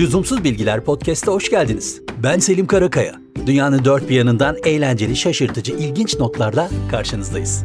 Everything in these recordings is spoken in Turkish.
Lüzumsuz Bilgiler Podcast'a hoş geldiniz. Ben Selim Karakaya. Dünyanın dört bir yanından eğlenceli, şaşırtıcı, ilginç notlarla karşınızdayız.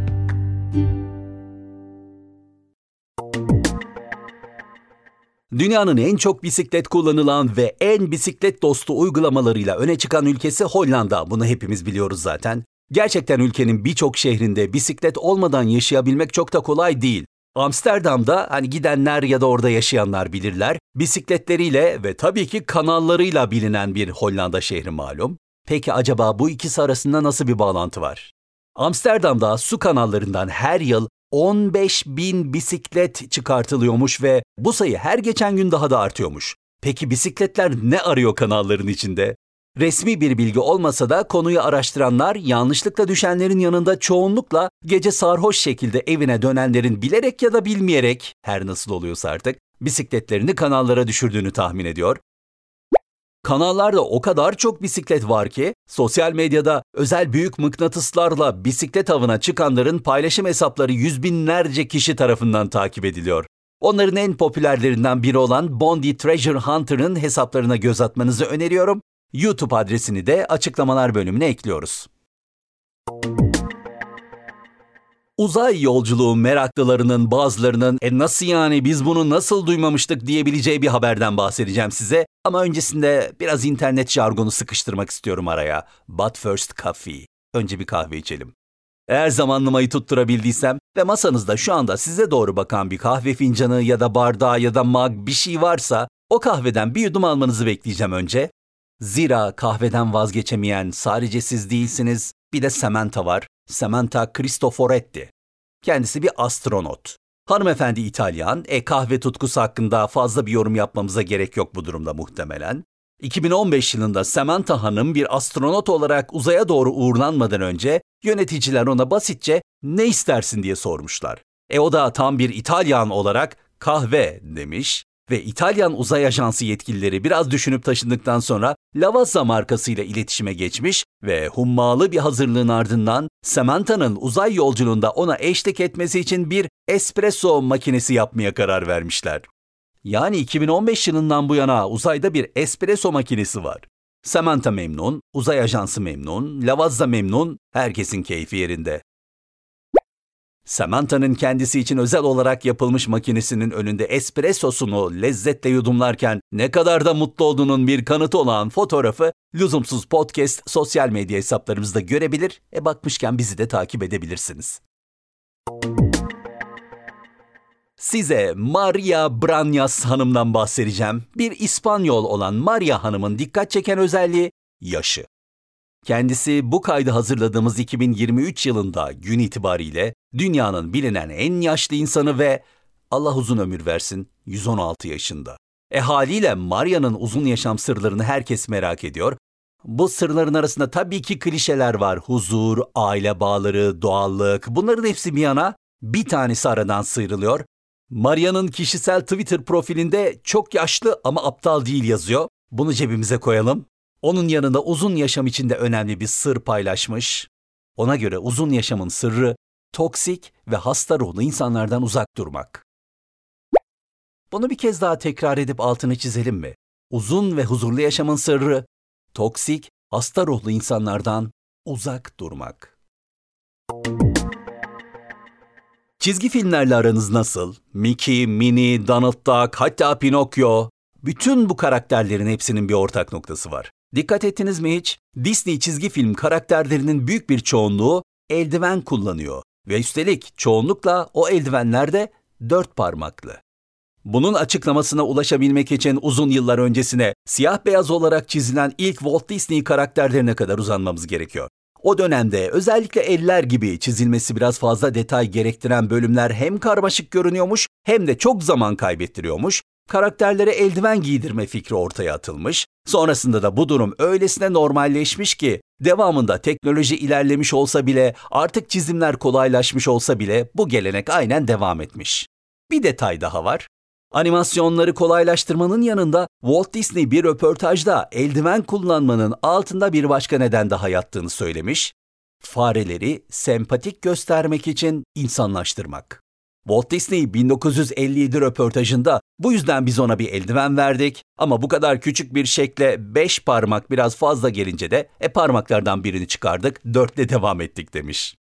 Dünyanın en çok bisiklet kullanılan ve en bisiklet dostu uygulamalarıyla öne çıkan ülkesi Hollanda. Bunu hepimiz biliyoruz zaten. Gerçekten ülkenin birçok şehrinde bisiklet olmadan yaşayabilmek çok da kolay değil. Amsterdam'da hani gidenler ya da orada yaşayanlar bilirler. Bisikletleriyle ve tabii ki kanallarıyla bilinen bir Hollanda şehri malum. Peki acaba bu ikisi arasında nasıl bir bağlantı var? Amsterdam'da su kanallarından her yıl 15 bin bisiklet çıkartılıyormuş ve bu sayı her geçen gün daha da artıyormuş. Peki bisikletler ne arıyor kanalların içinde? Resmi bir bilgi olmasa da konuyu araştıranlar yanlışlıkla düşenlerin yanında çoğunlukla gece sarhoş şekilde evine dönenlerin bilerek ya da bilmeyerek her nasıl oluyorsa artık bisikletlerini kanallara düşürdüğünü tahmin ediyor. Kanallarda o kadar çok bisiklet var ki sosyal medyada özel büyük mıknatıslarla bisiklet avına çıkanların paylaşım hesapları yüz binlerce kişi tarafından takip ediliyor. Onların en popülerlerinden biri olan Bondi Treasure Hunter'ın hesaplarına göz atmanızı öneriyorum. YouTube adresini de açıklamalar bölümüne ekliyoruz. Uzay yolculuğu meraklılarının bazılarının e nasıl yani biz bunu nasıl duymamıştık diyebileceği bir haberden bahsedeceğim size. Ama öncesinde biraz internet jargonu sıkıştırmak istiyorum araya. But first coffee. Önce bir kahve içelim. Eğer zamanlamayı tutturabildiysem ve masanızda şu anda size doğru bakan bir kahve fincanı ya da bardağı ya da mug bir şey varsa o kahveden bir yudum almanızı bekleyeceğim önce. Zira kahveden vazgeçemeyen sadece siz değilsiniz, bir de Samantha var. Samantha Cristoforetti. Kendisi bir astronot. Hanımefendi İtalyan, e kahve tutkusu hakkında fazla bir yorum yapmamıza gerek yok bu durumda muhtemelen. 2015 yılında Samantha Hanım bir astronot olarak uzaya doğru uğurlanmadan önce yöneticiler ona basitçe ne istersin diye sormuşlar. E o da tam bir İtalyan olarak kahve demiş ve İtalyan Uzay Ajansı yetkilileri biraz düşünüp taşındıktan sonra Lavazza markasıyla iletişime geçmiş ve hummalı bir hazırlığın ardından Samantha'nın uzay yolculuğunda ona eşlik etmesi için bir espresso makinesi yapmaya karar vermişler. Yani 2015 yılından bu yana uzayda bir espresso makinesi var. Samantha memnun, uzay ajansı memnun, Lavazza memnun, herkesin keyfi yerinde. Samantha'nın kendisi için özel olarak yapılmış makinesinin önünde espressosunu lezzetle yudumlarken ne kadar da mutlu olduğunun bir kanıtı olan fotoğrafı Lüzumsuz Podcast sosyal medya hesaplarımızda görebilir, e bakmışken bizi de takip edebilirsiniz. Size Maria Branyas Hanım'dan bahsedeceğim. Bir İspanyol olan Maria Hanım'ın dikkat çeken özelliği yaşı. Kendisi bu kaydı hazırladığımız 2023 yılında gün itibariyle dünyanın bilinen en yaşlı insanı ve Allah uzun ömür versin 116 yaşında. E haliyle Maria'nın uzun yaşam sırlarını herkes merak ediyor. Bu sırların arasında tabii ki klişeler var. Huzur, aile bağları, doğallık bunların hepsi bir yana bir tanesi aradan sıyrılıyor. Maria'nın kişisel Twitter profilinde çok yaşlı ama aptal değil yazıyor. Bunu cebimize koyalım. Onun yanında uzun yaşam içinde önemli bir sır paylaşmış. Ona göre uzun yaşamın sırrı toksik ve hasta ruhlu insanlardan uzak durmak. Bunu bir kez daha tekrar edip altını çizelim mi? Uzun ve huzurlu yaşamın sırrı toksik, hasta ruhlu insanlardan uzak durmak. Çizgi filmlerle aranız nasıl? Mickey, Minnie, Donald Duck, hatta Pinokyo. Bütün bu karakterlerin hepsinin bir ortak noktası var. Dikkat ettiniz mi hiç? Disney çizgi film karakterlerinin büyük bir çoğunluğu eldiven kullanıyor. Ve üstelik çoğunlukla o eldivenler de dört parmaklı. Bunun açıklamasına ulaşabilmek için uzun yıllar öncesine siyah beyaz olarak çizilen ilk Walt Disney karakterlerine kadar uzanmamız gerekiyor. O dönemde özellikle eller gibi çizilmesi biraz fazla detay gerektiren bölümler hem karmaşık görünüyormuş hem de çok zaman kaybettiriyormuş. Karakterlere eldiven giydirme fikri ortaya atılmış. Sonrasında da bu durum öylesine normalleşmiş ki devamında teknoloji ilerlemiş olsa bile artık çizimler kolaylaşmış olsa bile bu gelenek aynen devam etmiş. Bir detay daha var. Animasyonları kolaylaştırmanın yanında Walt Disney bir röportajda eldiven kullanmanın altında bir başka neden daha yattığını söylemiş. Fareleri sempatik göstermek için insanlaştırmak. Walt Disney 1957 röportajında bu yüzden biz ona bir eldiven verdik ama bu kadar küçük bir şekle 5 parmak biraz fazla gelince de e parmaklardan birini çıkardık, dörtle devam ettik demiş.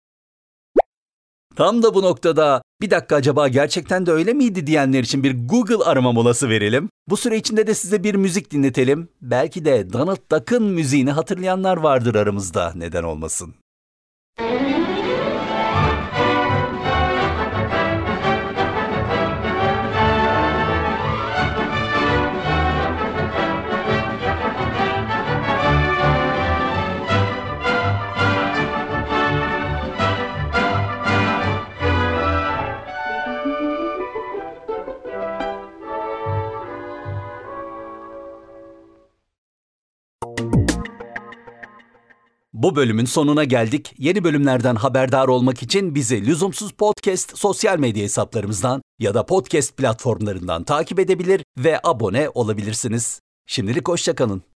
Tam da bu noktada bir dakika acaba gerçekten de öyle miydi diyenler için bir Google arama molası verelim. Bu süre içinde de size bir müzik dinletelim. Belki de Donald Duck'ın müziğini hatırlayanlar vardır aramızda neden olmasın. Bu bölümün sonuna geldik. Yeni bölümlerden haberdar olmak için bizi Lüzumsuz Podcast sosyal medya hesaplarımızdan ya da podcast platformlarından takip edebilir ve abone olabilirsiniz. Şimdilik hoşçakalın.